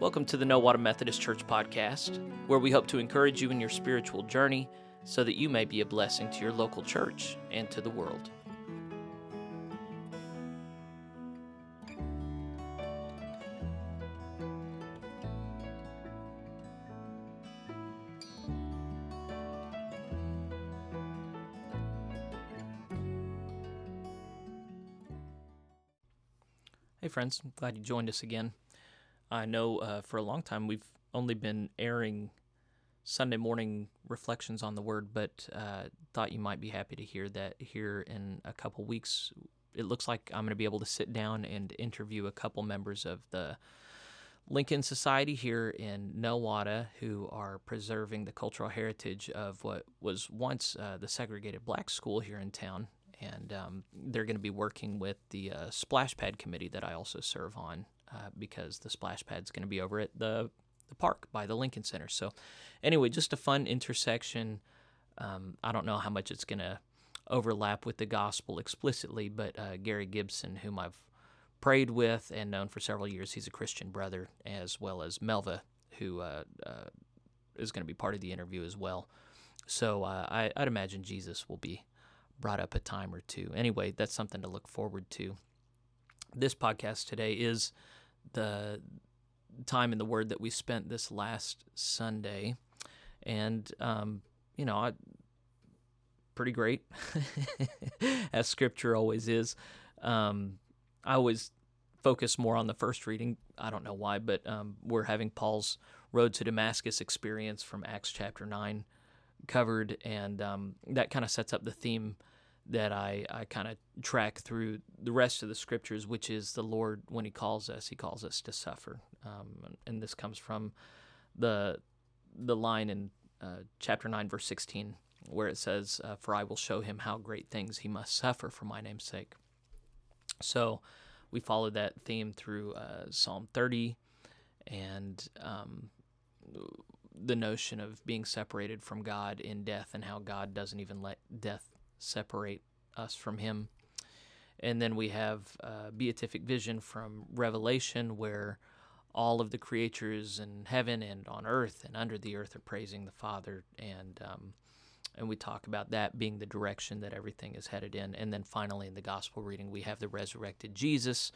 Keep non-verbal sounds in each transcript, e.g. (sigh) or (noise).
Welcome to the Nowata Methodist Church podcast, where we hope to encourage you in your spiritual journey so that you may be a blessing to your local church and to the world. Hey, friends, I'm glad you joined us again. I know uh, for a long time we've only been airing Sunday morning reflections on the Word, but uh, thought you might be happy to hear that here in a couple weeks. It looks like I'm going to be able to sit down and interview a couple members of the Lincoln Society here in Nowata who are preserving the cultural heritage of what was once uh, the segregated black school here in town. And um, they're going to be working with the uh, Splash Pad Committee that I also serve on uh, because the splash pad's going to be over at the the park by the Lincoln Center. So, anyway, just a fun intersection. Um, I don't know how much it's going to overlap with the gospel explicitly, but uh, Gary Gibson, whom I've prayed with and known for several years, he's a Christian brother, as well as Melva, who uh, uh, is going to be part of the interview as well. So uh, I, I'd imagine Jesus will be brought up a time or two. Anyway, that's something to look forward to. This podcast today is the time in the Word that we spent this last Sunday, and um, you know, I, pretty great, (laughs) as Scripture always is. Um, I always focus more on the first reading. I don't know why, but um, we're having Paul's road to Damascus experience from Acts chapter nine covered, and um, that kind of sets up the theme that I, I kind of track through the rest of the scriptures, which is the Lord, when He calls us, He calls us to suffer. Um, and this comes from the, the line in uh, chapter 9, verse 16, where it says, uh, For I will show him how great things he must suffer for my name's sake. So we followed that theme through uh, Psalm 30 and um, the notion of being separated from God in death and how God doesn't even let death separate us from Him. And then we have uh, beatific vision from Revelation, where all of the creatures in heaven and on earth and under the earth are praising the Father, and um, and we talk about that being the direction that everything is headed in. And then finally, in the gospel reading, we have the resurrected Jesus.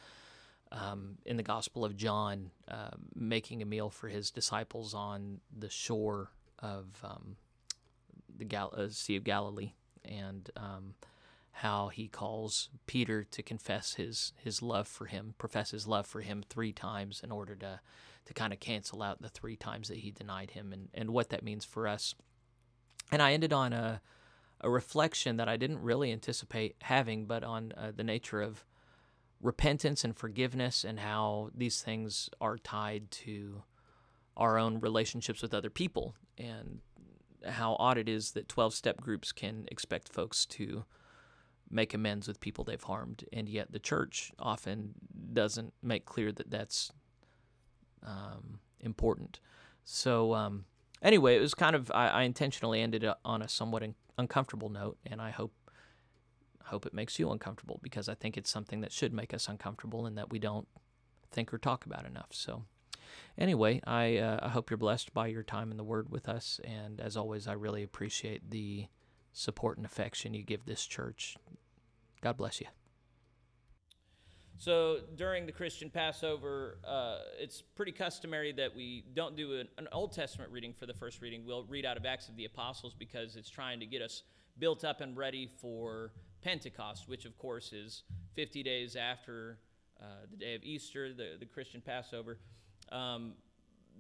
Um, in the Gospel of John, uh, making a meal for his disciples on the shore of um, the Gal- uh, Sea of Galilee and um, how he calls Peter to confess his his love for him, profess his love for him three times in order to to kind of cancel out the three times that he denied him, and and what that means for us. And I ended on a a reflection that I didn't really anticipate having, but on uh, the nature of repentance and forgiveness and how these things are tied to our own relationships with other people and how odd it is that 12 step groups can expect folks to make amends with people they've harmed, and yet the church often doesn't make clear that that's um, important. So, um, anyway, it was kind of, I, I intentionally ended on a somewhat in, uncomfortable note, and I hope. Hope it makes you uncomfortable because I think it's something that should make us uncomfortable and that we don't think or talk about enough. So, anyway, I, uh, I hope you're blessed by your time in the Word with us. And as always, I really appreciate the support and affection you give this church. God bless you. So during the Christian Passover, uh, it's pretty customary that we don't do an, an, Old Testament reading for the first reading. We'll read out of Acts of the Apostles because it's trying to get us built up and ready for Pentecost, which of course is 50 days after uh, the day of Easter, the, the Christian Passover. Um,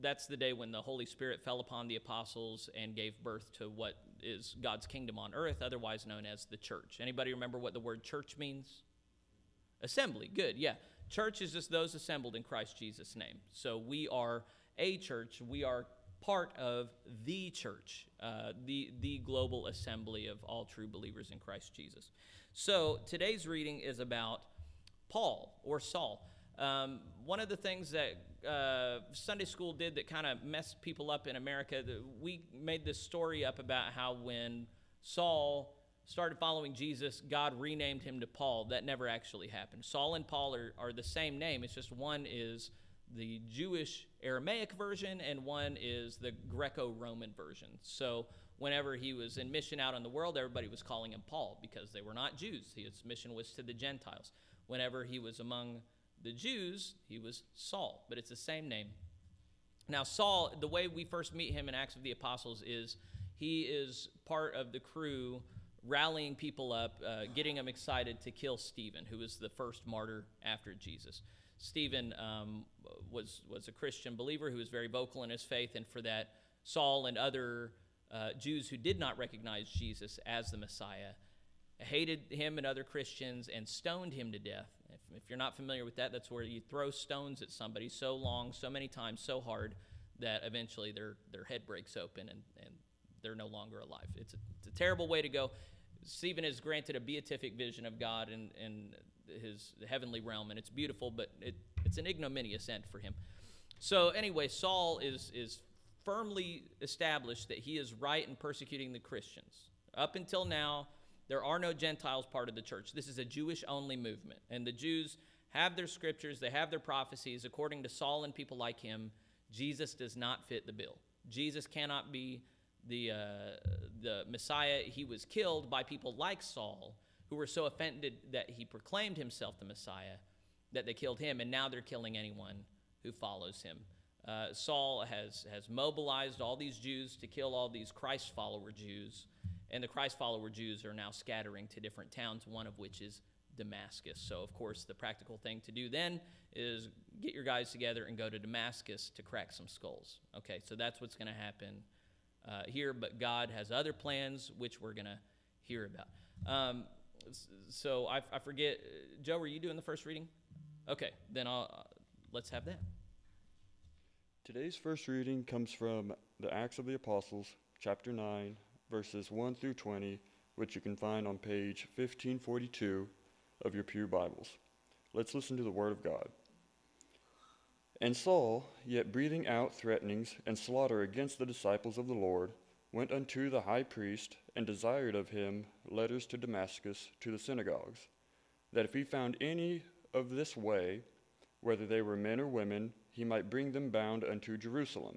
that's the day when the Holy Spirit fell upon the apostles and gave birth to what is God's kingdom on earth, otherwise known as the church. Anybody remember what the word church means? Assembly. Good. Yeah. Church is just those assembled in Christ Jesus' name. So we are a church. We are part of the church, uh, the the global assembly of all true believers in Christ Jesus. So today's reading is about Paul or Saul. Um, one of the things that uh, Sunday school did that kind of messed people up in America, we made this story up about how when Saul started following Jesus, God renamed him to Paul. That never actually happened. Saul and Paul are, are the same name, it's just one is the Jewish Aramaic version, and one is the Greco Roman version. So whenever he was in mission out in the world, everybody was calling him Paul because they were not Jews. His mission was to the Gentiles. Whenever he was among the Jews, he was Saul, but it's the same name. Now, Saul, the way we first meet him in Acts of the Apostles is he is part of the crew rallying people up, uh, getting them excited to kill Stephen, who was the first martyr after Jesus. Stephen um, was, was a Christian believer who was very vocal in his faith, and for that, Saul and other uh, Jews who did not recognize Jesus as the Messiah hated him and other Christians and stoned him to death. If, you're not familiar with that, that's where you throw stones at somebody so long, so many times, so hard that eventually their, their head breaks open and, and they're no longer alive. It's a, it's a terrible way to go. Stephen is granted a beatific vision of God in, in his heavenly realm, and it's beautiful, but it, it's an ignominious end for him. So, anyway, Saul is, is firmly established that he is right in persecuting the Christians. Up until now, there are no Gentiles part of the church. This is a Jewish only movement. And the Jews have their scriptures, they have their prophecies. According to Saul and people like him, Jesus does not fit the bill. Jesus cannot be the, uh, the Messiah. He was killed by people like Saul, who were so offended that he proclaimed himself the Messiah that they killed him, and now they're killing anyone who follows him. Uh, Saul has, has mobilized all these Jews to kill all these Christ follower Jews, and the Christ follower Jews are now scattering to different towns, one of which is Damascus. So, of course, the practical thing to do then is get your guys together and go to Damascus to crack some skulls. Okay, so that's what's going to happen uh, here, but God has other plans, which we're going to hear about. Um, so I, I, forget, Joe, were you doing the first reading? Okay, then I'll, uh, let's have that. Today's first reading comes from the Acts of the Apostles, chapter 9, verses 1 through 20, which you can find on page 1542 of your Pew Bibles. Let's listen to the Word of God. And Saul, yet breathing out threatenings and slaughter against the disciples of the Lord, went unto the high priest and desired of him letters to Damascus to the synagogues, that if he found any of this way, whether they were men or women, he might bring them bound unto Jerusalem.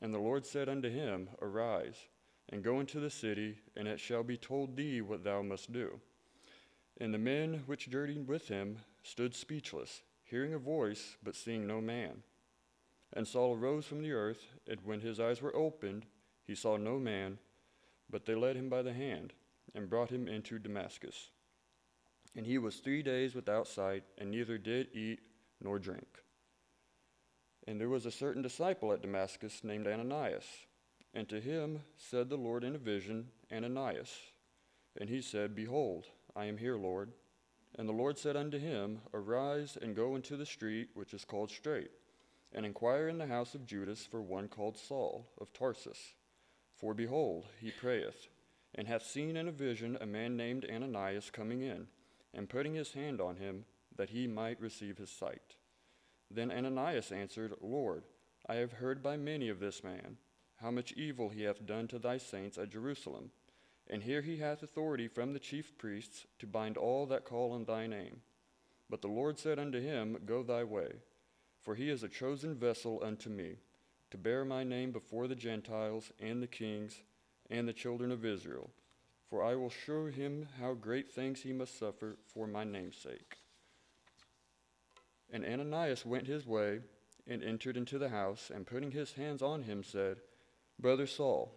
And the Lord said unto him, Arise, and go into the city, and it shall be told thee what thou must do. And the men which journeyed with him stood speechless hearing a voice, but seeing no man. And Saul arose from the earth, and when his eyes were opened, he saw no man, but they led him by the hand, and brought him into Damascus. And he was three days without sight, and neither did eat nor drink. And there was a certain disciple at Damascus named Ananias. And to him said the Lord in a vision, Ananias. And he said, Behold, I am here, Lord. And the Lord said unto him, Arise and go into the street which is called Straight, and inquire in the house of Judas for one called Saul of Tarsus. For behold, he prayeth, and hath seen in a vision a man named Ananias coming in, and putting his hand on him, that he might receive his sight. Then Ananias answered, Lord, I have heard by many of this man, how much evil he hath done to thy saints at Jerusalem. And here he hath authority from the chief priests to bind all that call on thy name. But the Lord said unto him, Go thy way, for he is a chosen vessel unto me, to bear my name before the Gentiles and the kings and the children of Israel. For I will show him how great things he must suffer for my name's sake. And Ananias went his way and entered into the house, and putting his hands on him, said, Brother Saul,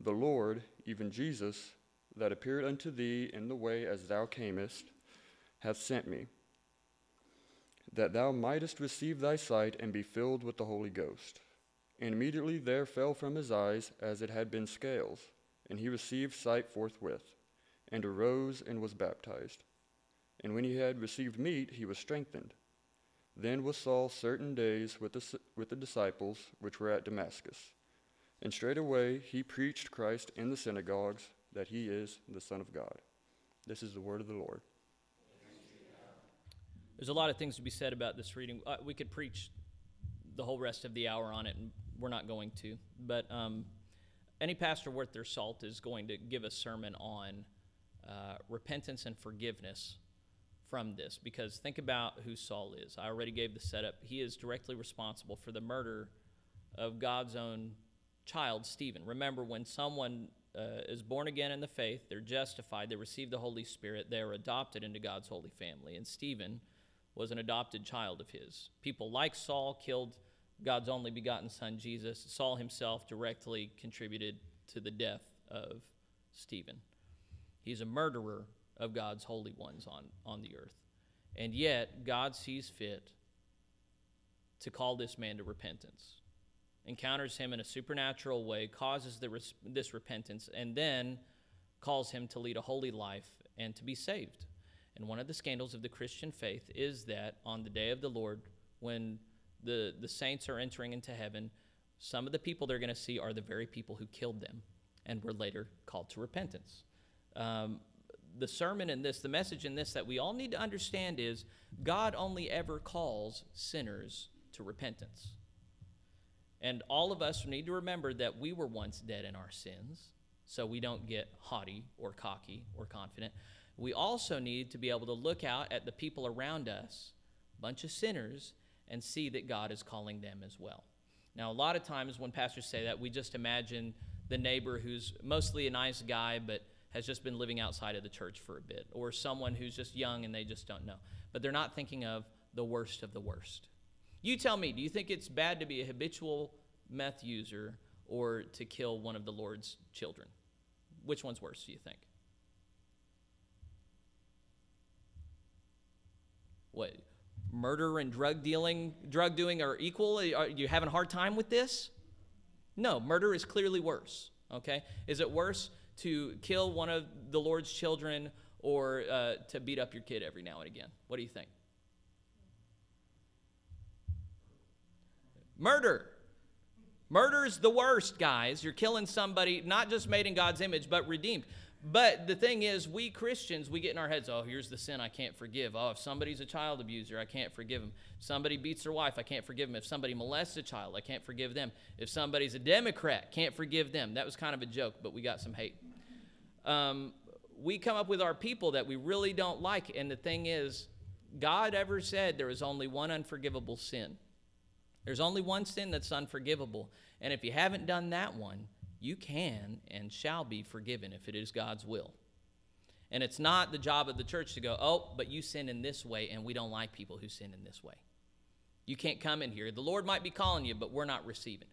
the Lord, even Jesus, that appeared unto thee in the way as thou camest, hath sent me, that thou mightest receive thy sight and be filled with the Holy Ghost. And immediately there fell from his eyes as it had been scales, and he received sight forthwith, and arose and was baptized. And when he had received meat, he was strengthened. Then was Saul certain days with the, with the disciples which were at Damascus. And straightway he preached Christ in the synagogues, that he is the Son of God. This is the word of the Lord. There's a lot of things to be said about this reading. Uh, we could preach the whole rest of the hour on it, and we're not going to. But um, any pastor worth their salt is going to give a sermon on uh, repentance and forgiveness from this. Because think about who Saul is. I already gave the setup. He is directly responsible for the murder of God's own child, Stephen. Remember, when someone uh, is born again in the faith, they're justified, they receive the Holy Spirit, they are adopted into God's holy family. And Stephen was an adopted child of his. People like Saul killed God's only begotten son, Jesus. Saul himself directly contributed to the death of Stephen. He's a murderer of God's holy ones on, on the earth. And yet, God sees fit to call this man to repentance, encounters him in a supernatural way, causes the this repentance, and then calls him to lead a holy life and to be saved. And one of the scandals of the Christian faith is that on the day of the Lord, when the, the saints are entering into heaven, some of the people they're going to see are the very people who killed them and were later called to repentance. Um, the sermon in this, the message in this that we all need to understand is God only ever calls sinners to repentance. And all of us need to remember that we were once dead in our sins, so we don't get haughty or cocky or confident. We also need to be able to look out at the people around us, bunch of sinners, and see that God is calling them as well. Now, a lot of times when pastors say that, we just imagine the neighbor who's mostly a nice guy, but has just been living outside of the church for a bit, or someone who's just young and they just don't know. But they're not thinking of the worst of the worst. You tell me, do you think it's bad to be a habitual meth user or to kill one of the Lord's children? Which one's worse, do you think? What? Murder and drug dealing, drug doing are equal? Are you having a hard time with this? No, murder is clearly worse. Okay? Is it worse to kill one of the Lord's children or uh, to beat up your kid every now and again? What do you think? Murder. Murder's the worst, guys. You're killing somebody not just made in God's image, but redeemed. But the thing is, we Christians, we get in our heads, oh, here's the sin I can't forgive. Oh, if somebody's a child abuser, I can't forgive them. Somebody beats their wife, I can't forgive them. If somebody molests a child, I can't forgive them. If somebody's a Democrat, can't forgive them. That was kind of a joke, but we got some hate. Um, we come up with our people that we really don't like. And the thing is, God ever said there is only one unforgivable sin. There's only one sin that's unforgivable. And if you haven't done that one, you can and shall be forgiven if it is God's will. And it's not the job of the church to go, oh, but you sin in this way, and we don't like people who sin in this way. You can't come in here. The Lord might be calling you, but we're not receiving.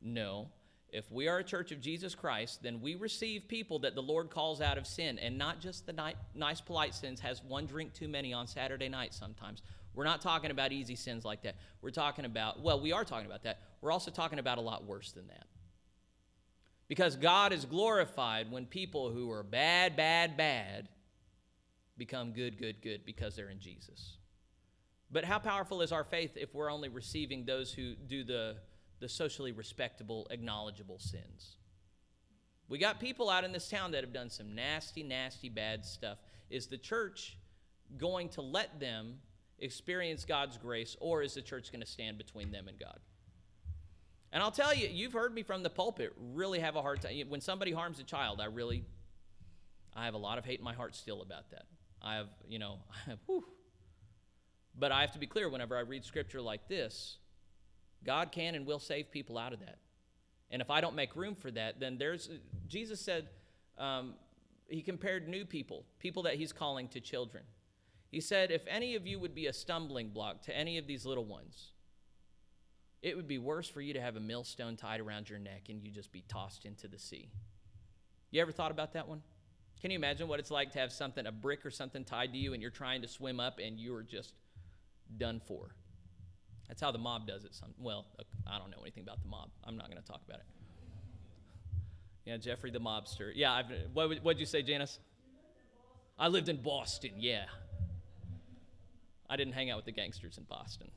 No. If we are a church of Jesus Christ, then we receive people that the Lord calls out of sin, and not just the nice, polite sins, has one drink too many on Saturday night sometimes. We're not talking about easy sins like that. We're talking about, well, we are talking about that. We're also talking about a lot worse than that. Because God is glorified when people who are bad, bad, bad become good, good, good because they're in Jesus. But how powerful is our faith if we're only receiving those who do the, the socially respectable, acknowledgeable sins? We got people out in this town that have done some nasty, nasty, bad stuff. Is the church going to let them experience God's grace, or is the church going to stand between them and God? And I'll tell you, you've heard me from the pulpit really have a hard time. When somebody harms a child, I really, I have a lot of hate in my heart still about that. I have, you know, (laughs) whew. But I have to be clear whenever I read scripture like this, God can and will save people out of that. And if I don't make room for that, then there's, Jesus said, um, he compared new people, people that he's calling to children. He said, if any of you would be a stumbling block to any of these little ones, it would be worse for you to have a millstone tied around your neck and you just be tossed into the sea. You ever thought about that one? Can you imagine what it's like to have something, a brick or something tied to you, and you're trying to swim up and you're just done for? That's how the mob does it. Some, well, uh, I don't know anything about the mob. I'm not going to talk about it. Yeah, Jeffrey the mobster. Yeah, I've, what what'd you say, Janice? I lived in Boston. Yeah. I didn't hang out with the gangsters in Boston.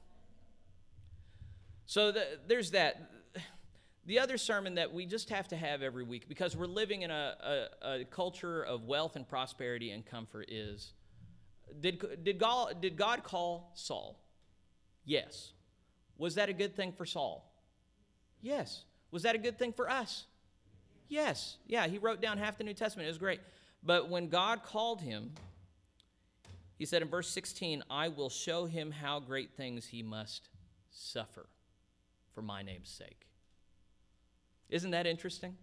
So the, there's that. The other sermon that we just have to have every week because we're living in a, a, a culture of wealth and prosperity and comfort is did, did, God, did God call Saul? Yes. Was that a good thing for Saul? Yes. Was that a good thing for us? Yes. Yeah, he wrote down half the New Testament. It was great. But when God called him, he said in verse 16, I will show him how great things he must suffer for my name's sake. Isn't that interesting?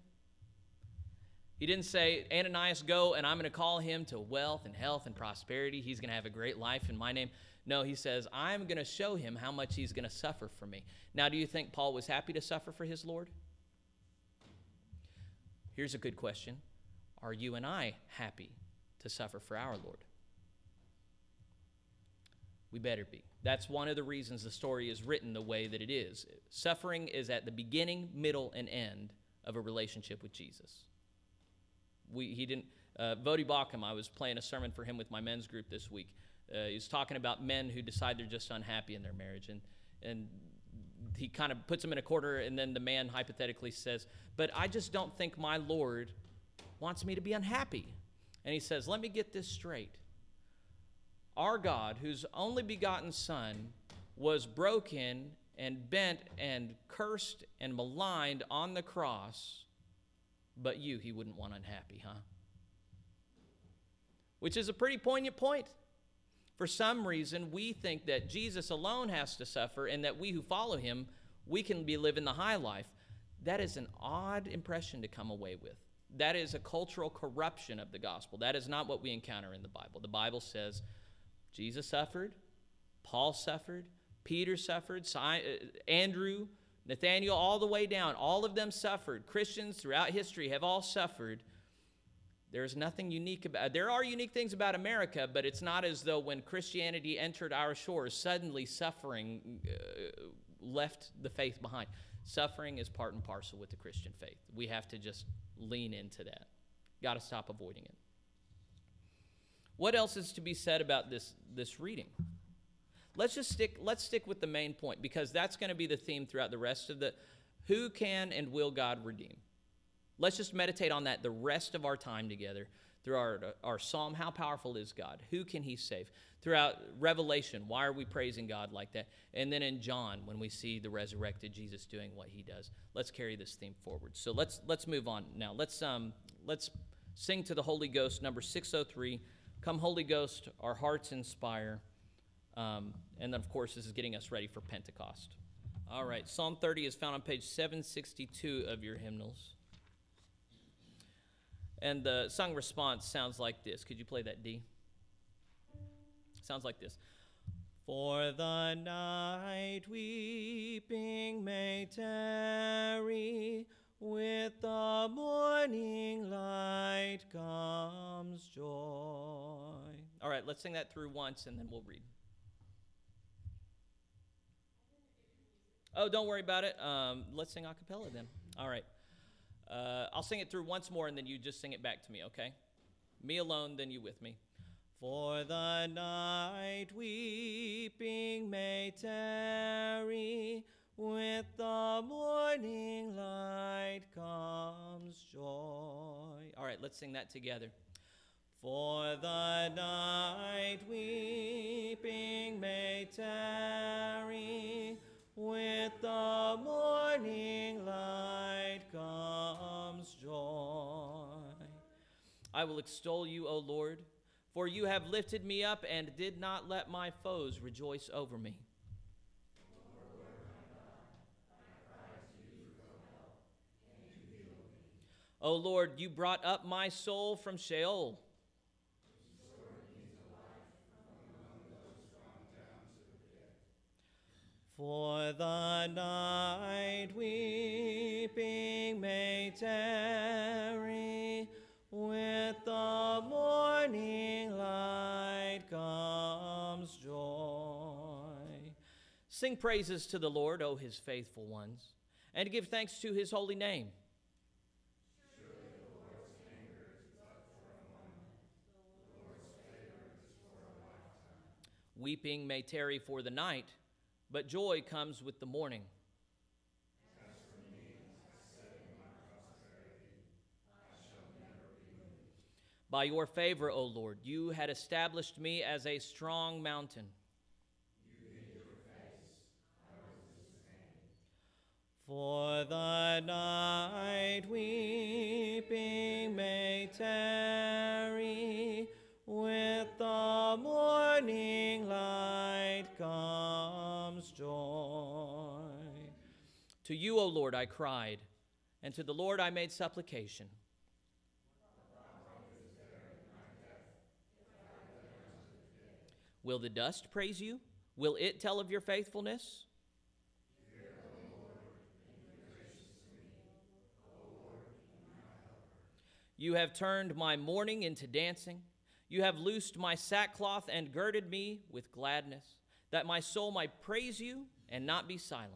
He didn't say, Ananias, go and I'm going to call him to wealth and health and prosperity. He's going to have a great life in my name. No, he says, I'm going to show him how much he's going to suffer for me. Now, do you think Paul was happy to suffer for his Lord? Here's a good question Are you and I happy to suffer for our Lord? We better be. That's one of the reasons the story is written the way that it is. Suffering is at the beginning, middle, and end of a relationship with Jesus. We, he didn't, uh, Voddie Baucham, I was playing a sermon for him with my men's group this week. Uh, he was talking about men who decide they're just unhappy in their marriage. And, and he kind of puts them in a corner, and then the man hypothetically says, But I just don't think my Lord wants me to be unhappy. And he says, Let me get this straight. Our God, whose only begotten Son, was broken and bent and cursed and maligned on the cross, but you he wouldn't want unhappy, huh? Which is a pretty poignant point. For some reason, we think that Jesus alone has to suffer and that we who follow him, we can be living the high life. That is an odd impression to come away with. That is a cultural corruption of the gospel. That is not what we encounter in the Bible. The Bible says Jesus suffered, Paul suffered, Peter suffered, uh, Andrew, Nathaniel, all the way down. All of them suffered. Christians throughout history have all suffered. There's nothing unique about there are unique things about America, but it's not as though when Christianity entered our shores, suddenly suffering uh, left the faith behind. Suffering is part and parcel with the Christian faith. We have to just lean into that. Got to stop avoiding it. What else is to be said about this, this reading? Let's just stick, let's stick with the main point because that's going to be the theme throughout the rest of the who can and will God redeem? Let's just meditate on that the rest of our time together through our, our psalm. How powerful is God? Who can He save? Throughout Revelation, why are we praising God like that? And then in John, when we see the resurrected Jesus doing what He does, let's carry this theme forward. So let's let's move on now. Let's um let's sing to the Holy Ghost, number six hundred oh three. Come, Holy Ghost, our hearts inspire. Um, and then, of course, this is getting us ready for Pentecost. All right, Psalm 30 is found on page 762 of your hymnals. And the song response sounds like this. Could you play that D? Sounds like this. For the night weeping may tarry, with the morning light comes joy. All right, let's sing that through once and then we'll read. Oh, don't worry about it. Um, let's sing a cappella then. All right. Uh, I'll sing it through once more and then you just sing it back to me, okay? Me alone, then you with me. For the night weeping may tarry with the morning light comes joy. All right, let's sing that together. For the night weeping may tarry, with the morning light comes joy. I will extol you, O Lord, for you have lifted me up and did not let my foes rejoice over me. O Lord, you brought up my soul from Sheol. For the night weeping may tarry, with the morning light comes joy. Sing praises to the Lord, O his faithful ones, and give thanks to his holy name. Weeping may tarry for the night, but joy comes with the morning. By your favor, O Lord, you had established me as a strong mountain. For the night weeping may tarry, with the morning light comes joy. To you, O Lord, I cried, and to the Lord I made supplication. Will the dust praise you? Will it tell of your faithfulness? You have turned my mourning into dancing. You have loosed my sackcloth and girded me with gladness, that my soul might praise you and not be silent.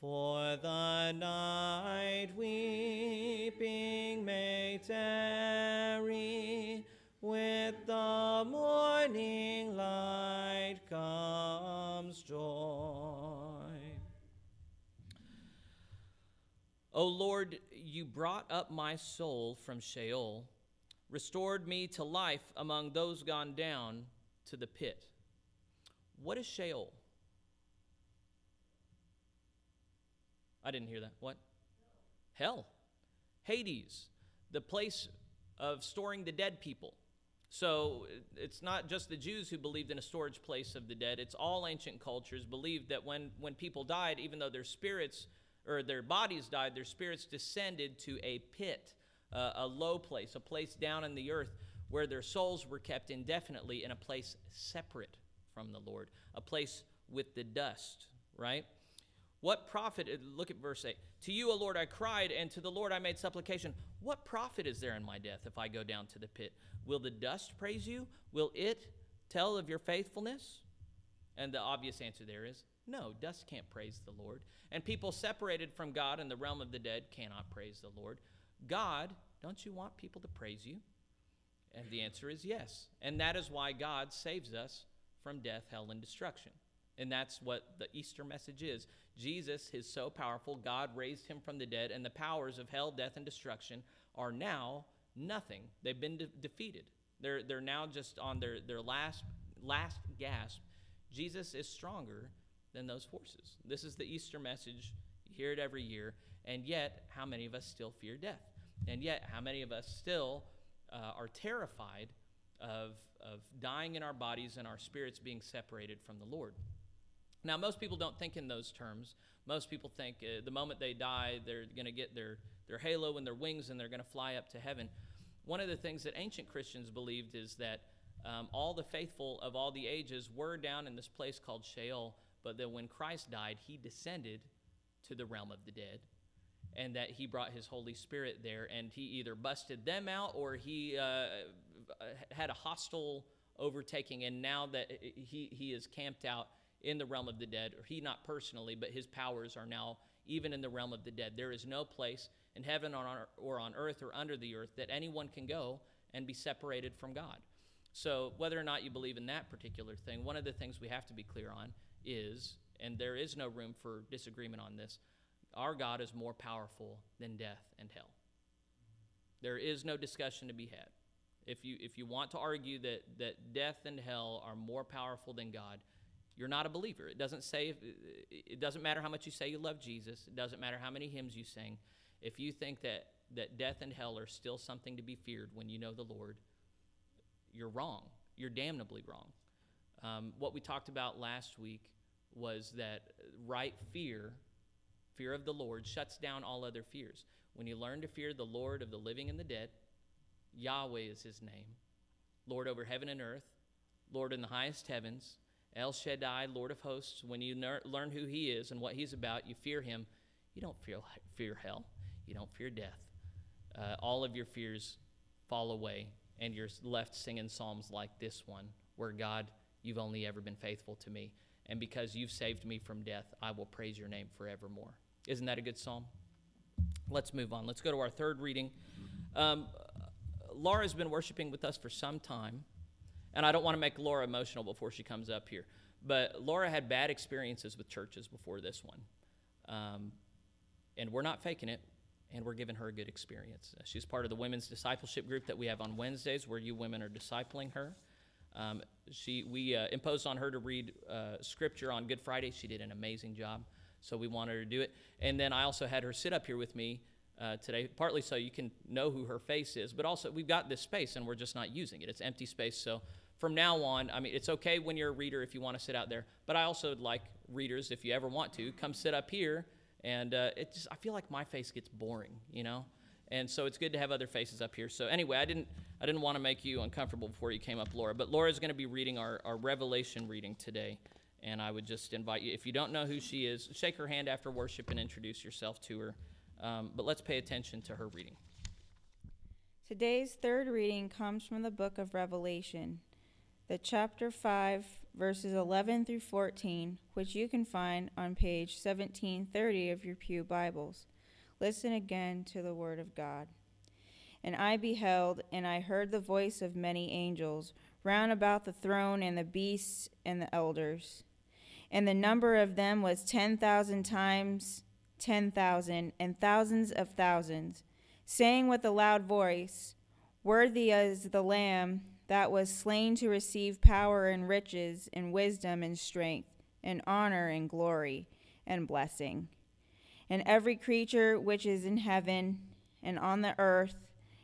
For the night weeping may tarry, with the morning light comes joy. O Lord, you brought up my soul from Sheol, restored me to life among those gone down to the pit. What is Sheol? I didn't hear that. What? Hell. Hades, the place of storing the dead people. So it's not just the Jews who believed in a storage place of the dead. It's all ancient cultures believed that when, when people died, even though their spirits or their bodies died, their spirits descended to a pit, uh, a low place, a place down in the earth where their souls were kept indefinitely in a place separate from the Lord, a place with the dust, right? What profit, uh, look at verse 8. To you, O Lord, I cried, and to the Lord I made supplication. What profit is there in my death if I go down to the pit? Will the dust praise you? Will it tell of your faithfulness? And the obvious answer there is no, dust can't praise the Lord. And people separated from God in the realm of the dead cannot praise the Lord. God, don't you want people to praise you? And the answer is yes. And that is why God saves us from death, hell, and destruction. And that's what the Easter message is. Jesus is so powerful, God raised him from the dead, and the powers of hell, death, and destruction are now nothing. They've been de- defeated. They're, they're now just on their, their last, last gasp. Jesus is stronger than those forces. This is the Easter message. You hear it every year. And yet, how many of us still fear death? And yet, how many of us still uh, are terrified of, of dying in our bodies and our spirits being separated from the Lord? Now, most people don't think in those terms. Most people think uh, the moment they die, they're going to get their, their halo and their wings and they're going to fly up to heaven. One of the things that ancient Christians believed is that um, all the faithful of all the ages were down in this place called Sheol, but that when Christ died, he descended to the realm of the dead and that he brought his Holy Spirit there and he either busted them out or he uh, had a hostile overtaking. And now that he, he is camped out in the realm of the dead, or he not personally, but his powers are now even in the realm of the dead. There is no place in heaven or on earth or under the earth that anyone can go and be separated from God. So, whether or not you believe in that particular thing, one of the things we have to be clear on is, and there is no room for disagreement on this, our God is more powerful than death and hell. There is no discussion to be had. If you, if you want to argue that, that death and hell are more powerful than God, you're not a believer. It doesn't say it doesn't matter how much you say you love Jesus. It doesn't matter how many hymns you sing. If you think that that death and hell are still something to be feared when you know the Lord, you're wrong. You're damnably wrong. Um, what we talked about last week was that right fear, fear of the Lord, shuts down all other fears. When you learn to fear the Lord of the living and the dead, Yahweh is his name, Lord over heaven and earth, Lord in the highest heavens, El Shaddai, Lord of hosts, when you ner- learn who he is and what he's about, you fear him. You don't fear, fear hell. You don't fear death. Uh, all of your fears fall away, and you're left singing psalms like this one, where God, you've only ever been faithful to me. And because you've saved me from death, I will praise your name forevermore. Isn't that a good psalm? Let's move on. Let's go to our third reading. Um, Laura's been worshiping with us for some time. And I don't want to make Laura emotional before she comes up here. But Laura had bad experiences with churches before this one. Um, and we're not faking it, and we're giving her a good experience. She's part of the women's discipleship group that we have on Wednesdays, where you women are discipling her. Um, she, we uh, imposed on her to read uh, scripture on Good Friday. She did an amazing job, so we wanted her to do it. And then I also had her sit up here with me uh, today, partly so you can know who her face is, but also we've got this space and we're just not using it. It's empty space. So from now on, I mean, it's okay when you're a reader if you want to sit out there, but I also would like readers, if you ever want to, come sit up here. And uh, it just, I feel like my face gets boring, you know? And so it's good to have other faces up here. So anyway, I didn't, I didn't want to make you uncomfortable before you came up, Laura. But Laura is going to be reading our, our Revelation reading today. And I would just invite you, if you don't know who she is, shake her hand after worship and introduce yourself to her. Um, but let's pay attention to her reading. Today's third reading comes from the book of Revelation, the chapter 5, verses 11 through 14, which you can find on page 1730 of your Pew Bibles. Listen again to the word of God. And I beheld, and I heard the voice of many angels round about the throne, and the beasts, and the elders. And the number of them was ten thousand times ten thousand, and thousands of thousands, saying with a loud voice, Worthy is the Lamb that was slain to receive power and riches, and wisdom and strength, and honor and glory, and blessing. And every creature which is in heaven, and on the earth,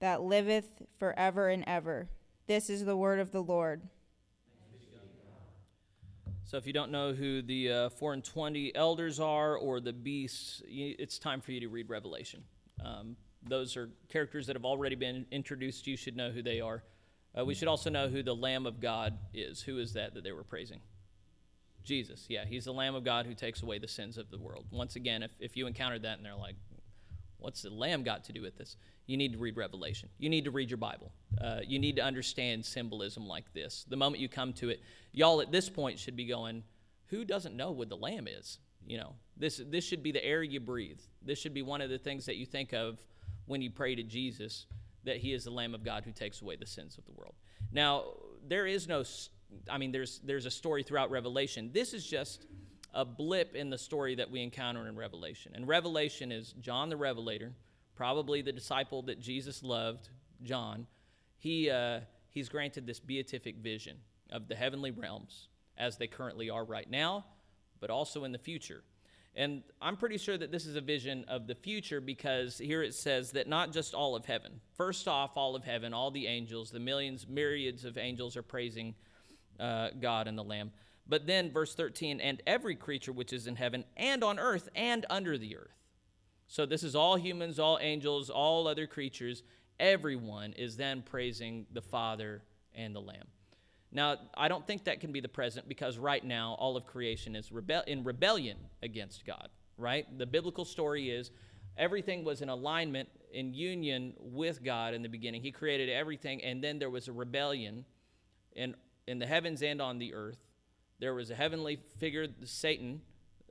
that liveth forever and ever. This is the word of the Lord. So, if you don't know who the uh, four and twenty elders are or the beasts, it's time for you to read Revelation. Um, those are characters that have already been introduced. You should know who they are. Uh, we should also know who the Lamb of God is. Who is that that they were praising? Jesus. Yeah, he's the Lamb of God who takes away the sins of the world. Once again, if, if you encountered that and they're like, what's the Lamb got to do with this? You need to read Revelation. You need to read your Bible. Uh, you need to understand symbolism like this. The moment you come to it, y'all at this point should be going, who doesn't know what the Lamb is? You know, this, this should be the air you breathe. This should be one of the things that you think of when you pray to Jesus that he is the Lamb of God who takes away the sins of the world. Now, there is no, I mean, there's, there's a story throughout Revelation. This is just a blip in the story that we encounter in Revelation. And Revelation is John the Revelator, probably the disciple that Jesus loved, John. He, uh, he's granted this beatific vision of the heavenly realms as they currently are right now, but also in the future. And I'm pretty sure that this is a vision of the future because here it says that not just all of heaven. First off, all of heaven, all the angels, the millions, myriads of angels are praising uh, God and the Lamb. But then, verse 13, and every creature which is in heaven and on earth and under the earth. So this is all humans, all angels, all other creatures. Everyone is then praising the Father and the Lamb. Now, I don't think that can be the present because right now all of creation is rebel- in rebellion against God, right? The biblical story is everything was in alignment, in union with God in the beginning. He created everything, and then there was a rebellion in, in the heavens and on the earth. There was a heavenly figure, Satan,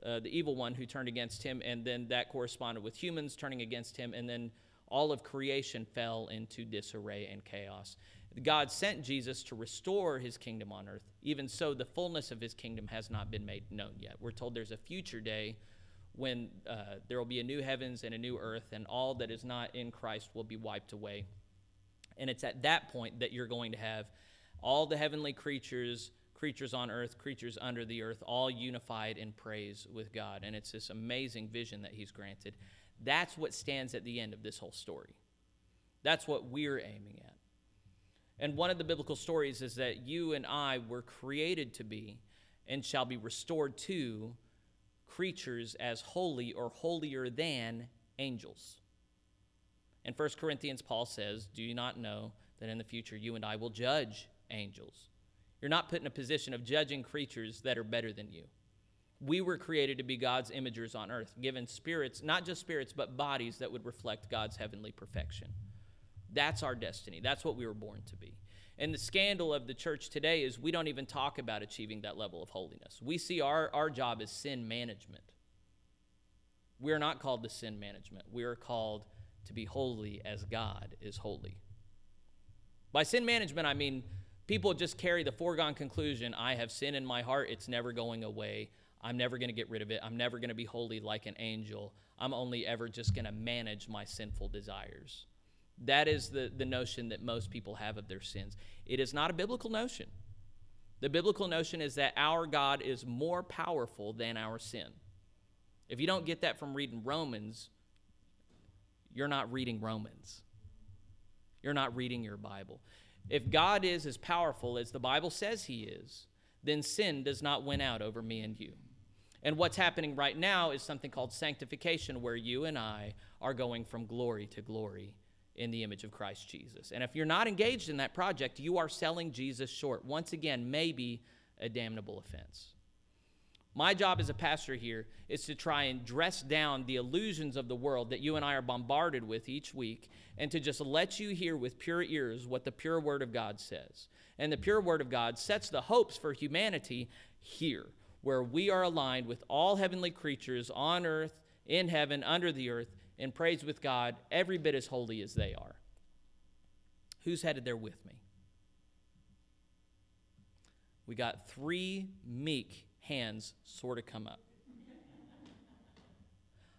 uh, the evil one, who turned against him, and then that corresponded with humans turning against him, and then all of creation fell into disarray and chaos. God sent Jesus to restore his kingdom on earth. Even so, the fullness of his kingdom has not been made known yet. We're told there's a future day when uh, there will be a new heavens and a new earth, and all that is not in Christ will be wiped away. And it's at that point that you're going to have all the heavenly creatures, creatures on earth, creatures under the earth, all unified in praise with God. And it's this amazing vision that he's granted. That's what stands at the end of this whole story. That's what we're aiming at. And one of the biblical stories is that you and I were created to be and shall be restored to creatures as holy or holier than angels. In 1 Corinthians, Paul says, Do you not know that in the future you and I will judge angels? You're not put in a position of judging creatures that are better than you. We were created to be God's imagers on earth, given spirits, not just spirits, but bodies that would reflect God's heavenly perfection. That's our destiny. That's what we were born to be. And the scandal of the church today is we don't even talk about achieving that level of holiness. We see our, our job as sin management. We're not called to sin management. We are called to be holy as God is holy. By sin management, I mean people just carry the foregone conclusion I have sin in my heart, it's never going away. I'm never going to get rid of it. I'm never going to be holy like an angel. I'm only ever just going to manage my sinful desires. That is the, the notion that most people have of their sins. It is not a biblical notion. The biblical notion is that our God is more powerful than our sin. If you don't get that from reading Romans, you're not reading Romans. You're not reading your Bible. If God is as powerful as the Bible says he is, then sin does not win out over me and you. And what's happening right now is something called sanctification, where you and I are going from glory to glory in the image of Christ Jesus. And if you're not engaged in that project, you are selling Jesus short. Once again, maybe a damnable offense. My job as a pastor here is to try and dress down the illusions of the world that you and I are bombarded with each week and to just let you hear with pure ears what the pure Word of God says. And the pure Word of God sets the hopes for humanity here, where we are aligned with all heavenly creatures on earth, in heaven, under the earth, and praise with God every bit as holy as they are. Who's headed there with me? We got three meek hands sort of come up.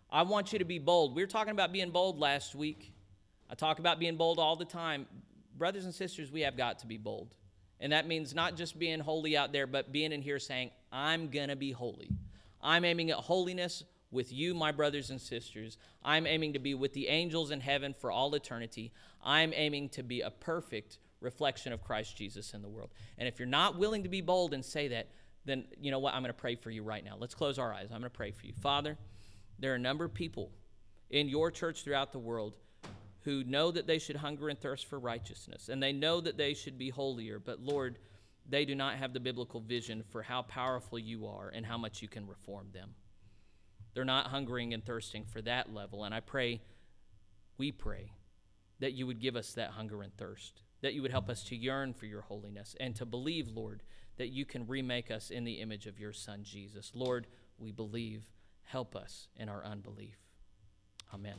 I want you to be bold. We were talking about being bold last week. I talk about being bold all the time. Brothers and sisters, we have got to be bold. And that means not just being holy out there, but being in here saying, I'm going to be holy. I'm aiming at holiness with you, my brothers and sisters. I'm aiming to be with the angels in heaven for all eternity. I'm aiming to be a perfect reflection of Christ Jesus in the world. And if you're not willing to be bold and say that, then you know what? I'm going to pray for you right now. Let's close our eyes. I'm going to pray for you. Father, there are a number of people in your church throughout the world who know that they should hunger and thirst for righteousness, and they know that they should be holier, but Lord, they do not have the biblical vision for how powerful you are and how much you can reform them. They're not hungering and thirsting for that level, and I pray, we pray, that you would give us that hunger and thirst, that you would help us to yearn for your holiness, and to believe, Lord, that you can remake us in the image of your Son, Jesus. Lord, we believe. Help us in our unbelief. Amen.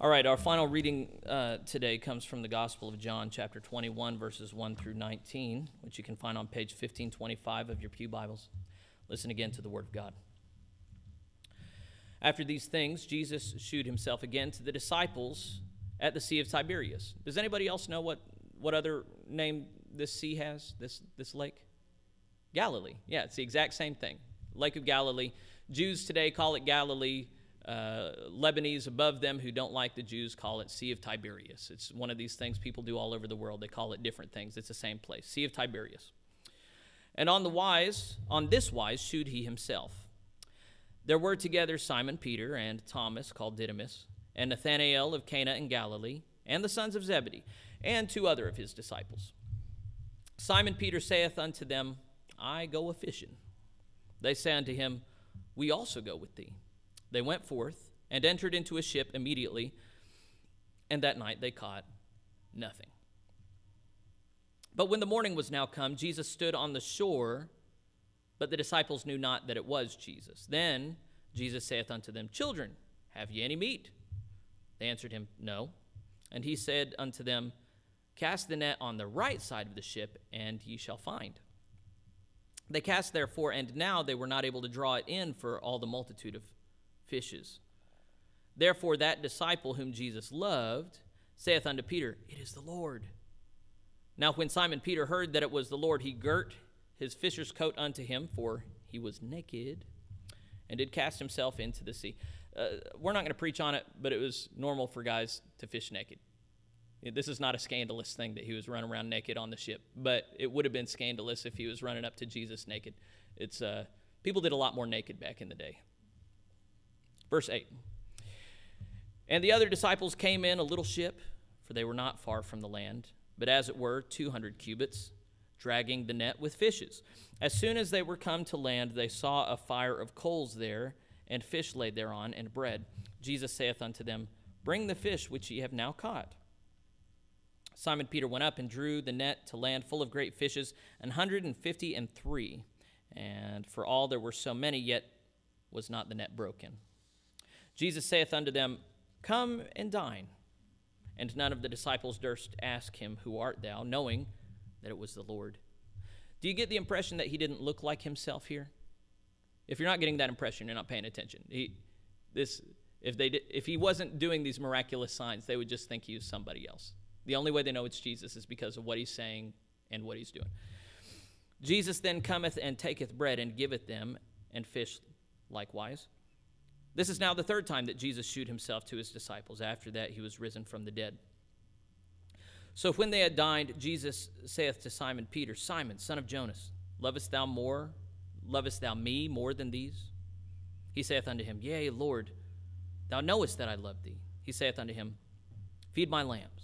All right, our final reading uh, today comes from the Gospel of John, chapter 21, verses 1 through 19, which you can find on page 1525 of your Pew Bibles. Listen again to the Word of God. After these things, Jesus shewed himself again to the disciples at the Sea of Tiberias. Does anybody else know what, what other name this sea has, this, this lake? Galilee. Yeah, it's the exact same thing. Lake of Galilee. Jews today call it Galilee. Uh, Lebanese above them who don't like the Jews call it Sea of Tiberias. It's one of these things people do all over the world. They call it different things. It's the same place, Sea of Tiberias. And on the wise, on this wise, shewed he himself. There were together Simon Peter and Thomas, called Didymus, and Nathanael of Cana in Galilee, and the sons of Zebedee, and two other of his disciples. Simon Peter saith unto them, I go a fishing. They say unto him, We also go with thee. They went forth and entered into a ship immediately, and that night they caught nothing. But when the morning was now come, Jesus stood on the shore, but the disciples knew not that it was Jesus. Then Jesus saith unto them, Children, have ye any meat? They answered him, No. And he said unto them, Cast the net on the right side of the ship, and ye shall find. They cast therefore, and now they were not able to draw it in for all the multitude of fishes. Therefore, that disciple whom Jesus loved saith unto Peter, It is the Lord. Now, when Simon Peter heard that it was the Lord, he girt his fisher's coat unto him, for he was naked, and did cast himself into the sea. Uh, we're not going to preach on it, but it was normal for guys to fish naked. This is not a scandalous thing that he was running around naked on the ship, but it would have been scandalous if he was running up to Jesus naked. It's uh, people did a lot more naked back in the day. Verse 8. And the other disciples came in a little ship, for they were not far from the land, but as it were 200 cubits, dragging the net with fishes. As soon as they were come to land, they saw a fire of coals there, and fish laid thereon, and bread. Jesus saith unto them, Bring the fish which ye have now caught. Simon Peter went up and drew the net to land full of great fishes, an hundred and fifty and three. And for all there were so many, yet was not the net broken. Jesus saith unto them, Come and dine. And none of the disciples durst ask him, Who art thou? knowing that it was the Lord. Do you get the impression that he didn't look like himself here? If you're not getting that impression, you're not paying attention. He, this, if, they did, if he wasn't doing these miraculous signs, they would just think he was somebody else. The only way they know it's Jesus is because of what he's saying and what he's doing. Jesus then cometh and taketh bread and giveth them, and fish likewise. This is now the third time that Jesus shewed himself to his disciples. After that, he was risen from the dead. So when they had dined, Jesus saith to Simon Peter, Simon, son of Jonas, lovest thou more, lovest thou me more than these? He saith unto him, Yea, Lord, thou knowest that I love thee. He saith unto him, Feed my lambs.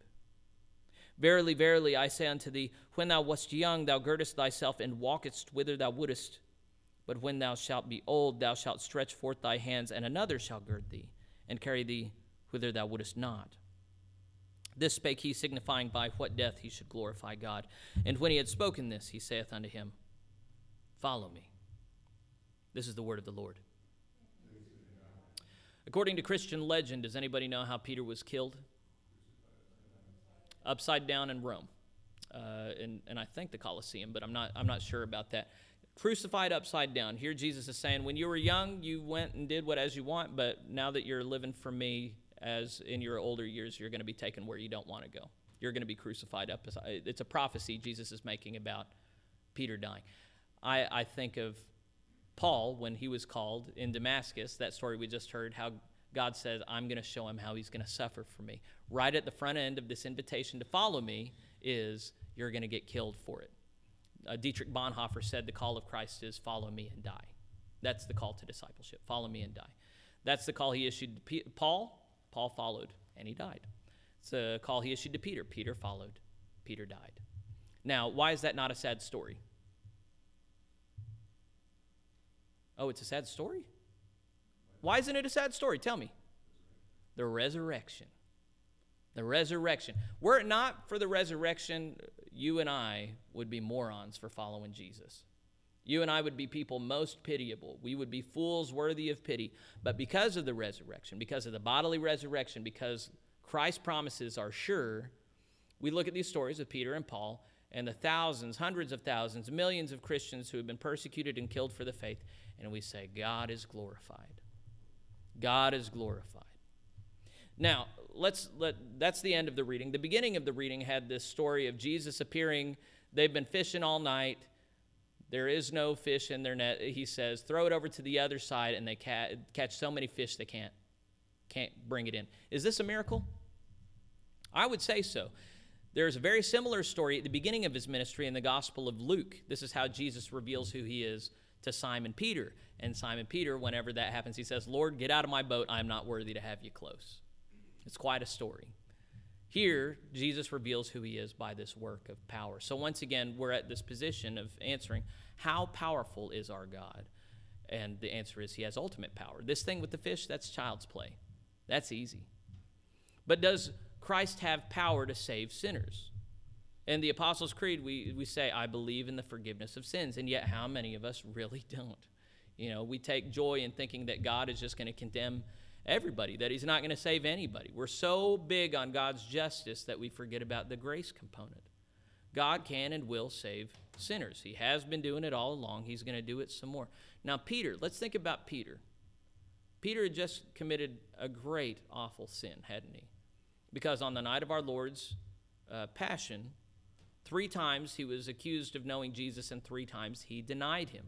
Verily, verily, I say unto thee, when thou wast young, thou girdest thyself and walkest whither thou wouldest. But when thou shalt be old, thou shalt stretch forth thy hands, and another shall gird thee, and carry thee whither thou wouldest not. This spake he, signifying by what death he should glorify God. And when he had spoken this, he saith unto him, Follow me. This is the word of the Lord. According to Christian legend, does anybody know how Peter was killed? Upside down in Rome. Uh, and, and I think the Colosseum, but I'm not, I'm not sure about that. Crucified upside down. Here Jesus is saying, when you were young, you went and did what as you want, but now that you're living for me, as in your older years, you're going to be taken where you don't want to go. You're going to be crucified up. It's a prophecy Jesus is making about Peter dying. I, I think of Paul when he was called in Damascus, that story we just heard, how God says, I'm going to show him how he's going to suffer for me. Right at the front end of this invitation to follow me is you're going to get killed for it. Uh, Dietrich Bonhoeffer said the call of Christ is follow me and die. That's the call to discipleship. Follow me and die. That's the call he issued to P- Paul. Paul followed, and he died. It's a call he issued to Peter. Peter followed, Peter died. Now, why is that not a sad story? Oh, it's a sad story? Why isn't it a sad story? Tell me. The resurrection. The resurrection. Were it not for the resurrection, you and I would be morons for following Jesus. You and I would be people most pitiable. We would be fools worthy of pity. But because of the resurrection, because of the bodily resurrection, because Christ's promises are sure, we look at these stories of Peter and Paul and the thousands, hundreds of thousands, millions of Christians who have been persecuted and killed for the faith, and we say, God is glorified. God is glorified. Now, let's let that's the end of the reading. The beginning of the reading had this story of Jesus appearing. They've been fishing all night. There is no fish in their net. He says, throw it over to the other side, and they ca- catch so many fish they can't, can't bring it in. Is this a miracle? I would say so. There's a very similar story at the beginning of his ministry in the Gospel of Luke. This is how Jesus reveals who he is to Simon Peter. And Simon Peter, whenever that happens, he says, Lord, get out of my boat. I am not worthy to have you close. It's quite a story. Here, Jesus reveals who he is by this work of power. So, once again, we're at this position of answering how powerful is our God? And the answer is he has ultimate power. This thing with the fish, that's child's play. That's easy. But does Christ have power to save sinners? In the Apostles' Creed, we, we say, I believe in the forgiveness of sins. And yet, how many of us (laughs) really don't? You know, we take joy in thinking that God is just going to condemn everybody, that He's not going to save anybody. We're so big on God's justice that we forget about the grace component. God can and will save sinners. He has been doing it all along. He's going to do it some more. Now, Peter, let's think about Peter. Peter had just committed a great, awful sin, hadn't he? Because on the night of our Lord's uh, passion, Three times he was accused of knowing Jesus, and three times he denied him.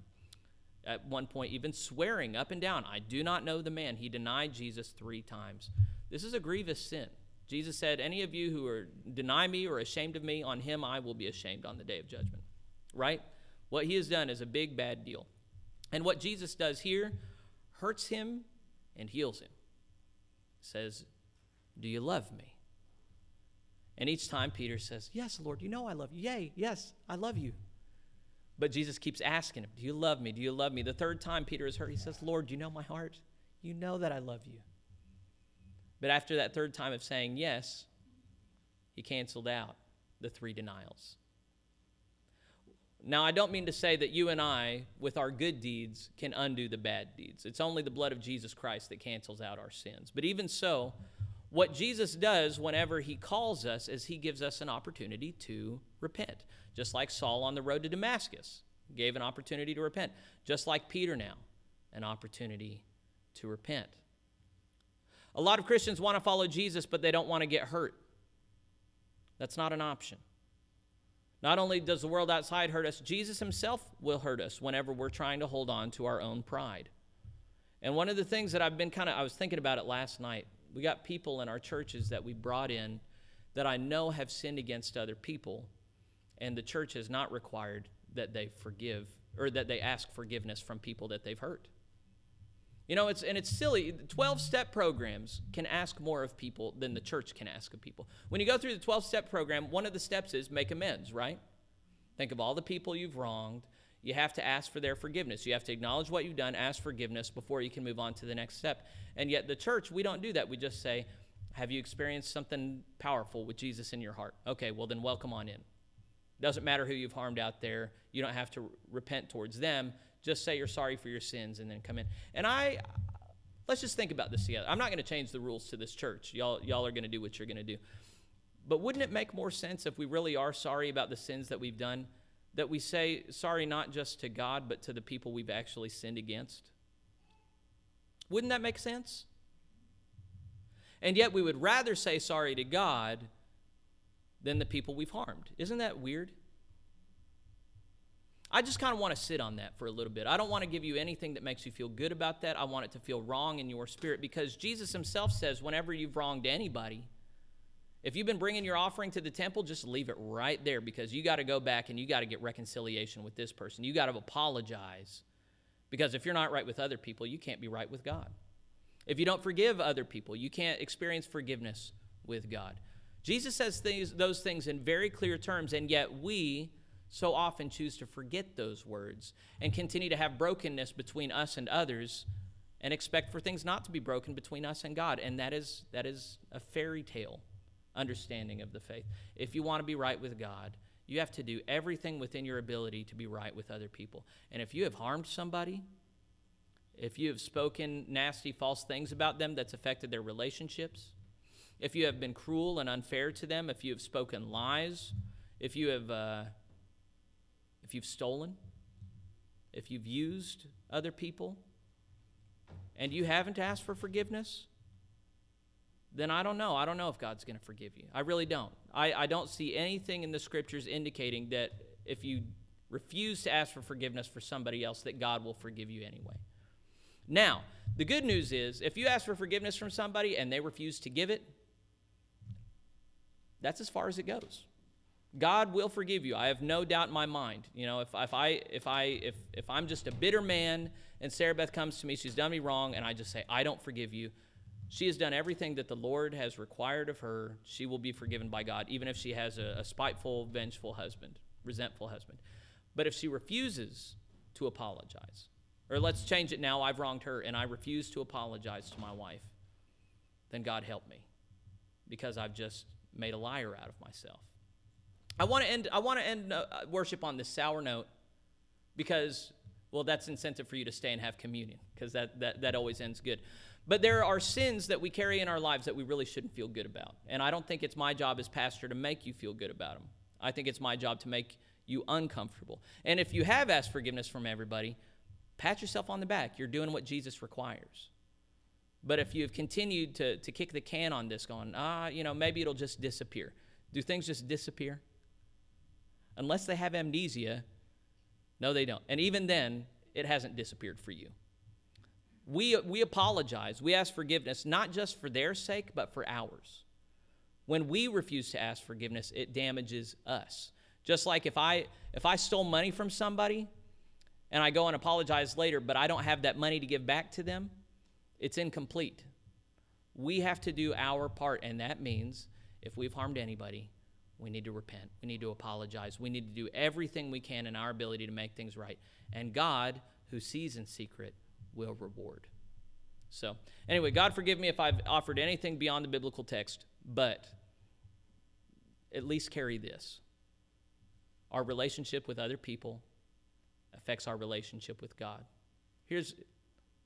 At one point, even swearing up and down, I do not know the man. He denied Jesus three times. This is a grievous sin. Jesus said, Any of you who are deny me or ashamed of me, on him I will be ashamed on the day of judgment. Right? What he has done is a big bad deal. And what Jesus does here hurts him and heals him. Says, Do you love me? And each time Peter says, Yes, Lord, you know I love you. Yay, yes, I love you. But Jesus keeps asking him, Do you love me? Do you love me? The third time Peter is hurt, he says, Lord, you know my heart. You know that I love you. But after that third time of saying yes, he canceled out the three denials. Now, I don't mean to say that you and I, with our good deeds, can undo the bad deeds. It's only the blood of Jesus Christ that cancels out our sins. But even so, what Jesus does whenever he calls us is he gives us an opportunity to repent. Just like Saul on the road to Damascus gave an opportunity to repent. Just like Peter now, an opportunity to repent. A lot of Christians want to follow Jesus, but they don't want to get hurt. That's not an option. Not only does the world outside hurt us, Jesus himself will hurt us whenever we're trying to hold on to our own pride. And one of the things that I've been kind of, I was thinking about it last night. We got people in our churches that we brought in that I know have sinned against other people, and the church has not required that they forgive or that they ask forgiveness from people that they've hurt. You know, it's and it's silly. 12 step programs can ask more of people than the church can ask of people. When you go through the 12 step program, one of the steps is make amends, right? Think of all the people you've wronged. You have to ask for their forgiveness. You have to acknowledge what you've done, ask forgiveness before you can move on to the next step. And yet, the church, we don't do that. We just say, Have you experienced something powerful with Jesus in your heart? Okay, well, then welcome on in. Doesn't matter who you've harmed out there. You don't have to repent towards them. Just say you're sorry for your sins and then come in. And I, let's just think about this together. I'm not going to change the rules to this church. Y'all, y'all are going to do what you're going to do. But wouldn't it make more sense if we really are sorry about the sins that we've done, that we say sorry not just to God, but to the people we've actually sinned against? Wouldn't that make sense? And yet we would rather say sorry to God than the people we've harmed. Isn't that weird? I just kind of want to sit on that for a little bit. I don't want to give you anything that makes you feel good about that. I want it to feel wrong in your spirit because Jesus himself says, whenever you've wronged anybody, if you've been bringing your offering to the temple, just leave it right there because you got to go back and you got to get reconciliation with this person. You got to apologize because if you're not right with other people, you can't be right with God. If you don't forgive other people, you can't experience forgiveness with God. Jesus says things, those things in very clear terms, and yet we so often choose to forget those words and continue to have brokenness between us and others and expect for things not to be broken between us and God. And that is, that is a fairy tale understanding of the faith. If you want to be right with God, you have to do everything within your ability to be right with other people. And if you have harmed somebody, if you have spoken nasty, false things about them that's affected their relationships, if you have been cruel and unfair to them, if you have spoken lies, if you have uh, if you've stolen, if you've used other people, and you haven't asked for forgiveness, then I don't know. I don't know if God's going to forgive you. I really don't. I, I don't see anything in the scriptures indicating that if you refuse to ask for forgiveness for somebody else, that God will forgive you anyway. Now, the good news is if you ask for forgiveness from somebody and they refuse to give it, that's as far as it goes. God will forgive you. I have no doubt in my mind. You know, if, if I if I if if I'm just a bitter man and Sarah Beth comes to me, she's done me wrong, and I just say, I don't forgive you. She has done everything that the Lord has required of her. She will be forgiven by God, even if she has a, a spiteful, vengeful husband, resentful husband. But if she refuses to apologize, or let's change it now, I've wronged her and I refuse to apologize to my wife, then God help me because I've just made a liar out of myself. I want to end. I want to end uh, worship on this sour note, because well, that's incentive for you to stay and have communion, because that, that that always ends good. But there are sins that we carry in our lives that we really shouldn't feel good about, and I don't think it's my job as pastor to make you feel good about them. I think it's my job to make you uncomfortable. And if you have asked forgiveness from everybody, pat yourself on the back. You're doing what Jesus requires. But if you've continued to, to kick the can on this, going, ah, you know, maybe it'll just disappear. Do things just disappear? Unless they have amnesia, no, they don't. And even then, it hasn't disappeared for you. We, we apologize. We ask forgiveness, not just for their sake, but for ours. When we refuse to ask forgiveness, it damages us. Just like if I if I stole money from somebody and I go and apologize later, but I don't have that money to give back to them, it's incomplete. We have to do our part, and that means if we've harmed anybody, we need to repent. We need to apologize. We need to do everything we can in our ability to make things right. And God, who sees in secret, will reward. So, anyway, God forgive me if I've offered anything beyond the biblical text, but at least carry this. Our relationship with other people affects our relationship with God. Here's,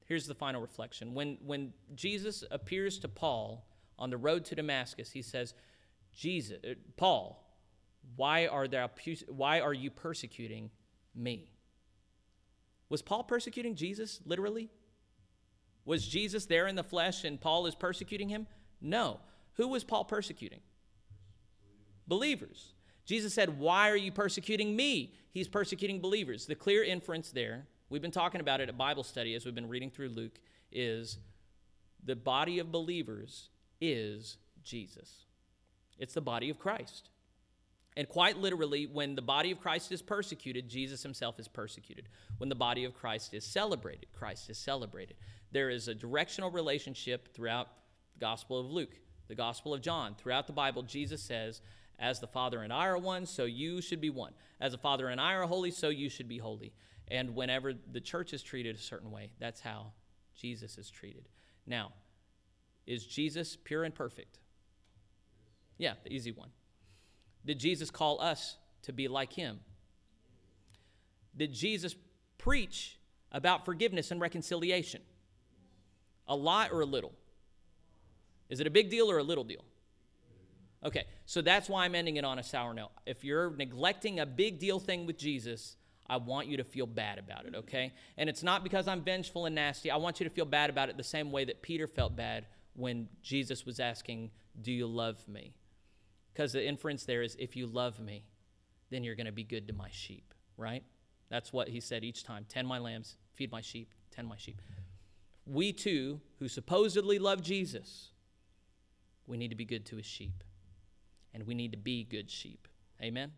here's the final reflection. When, when Jesus appears to Paul on the road to Damascus, he says, Jesus, uh, Paul, why are, thou, why are you persecuting me? Was Paul persecuting Jesus literally? Was Jesus there in the flesh and Paul is persecuting him? No. Who was Paul persecuting? Believers. Jesus said, Why are you persecuting me? He's persecuting believers. The clear inference there, we've been talking about it at Bible study as we've been reading through Luke, is the body of believers is Jesus. It's the body of Christ. And quite literally, when the body of Christ is persecuted, Jesus himself is persecuted. When the body of Christ is celebrated, Christ is celebrated. There is a directional relationship throughout the Gospel of Luke, the Gospel of John. Throughout the Bible, Jesus says, As the Father and I are one, so you should be one. As the Father and I are holy, so you should be holy. And whenever the church is treated a certain way, that's how Jesus is treated. Now, is Jesus pure and perfect? Yeah, the easy one. Did Jesus call us to be like him? Did Jesus preach about forgiveness and reconciliation? A lot or a little? Is it a big deal or a little deal? Okay, so that's why I'm ending it on a sour note. If you're neglecting a big deal thing with Jesus, I want you to feel bad about it, okay? And it's not because I'm vengeful and nasty. I want you to feel bad about it the same way that Peter felt bad when Jesus was asking, Do you love me? Because the inference there is if you love me, then you're going to be good to my sheep, right? That's what he said each time tend my lambs, feed my sheep, tend my sheep. We too, who supposedly love Jesus, we need to be good to his sheep. And we need to be good sheep. Amen?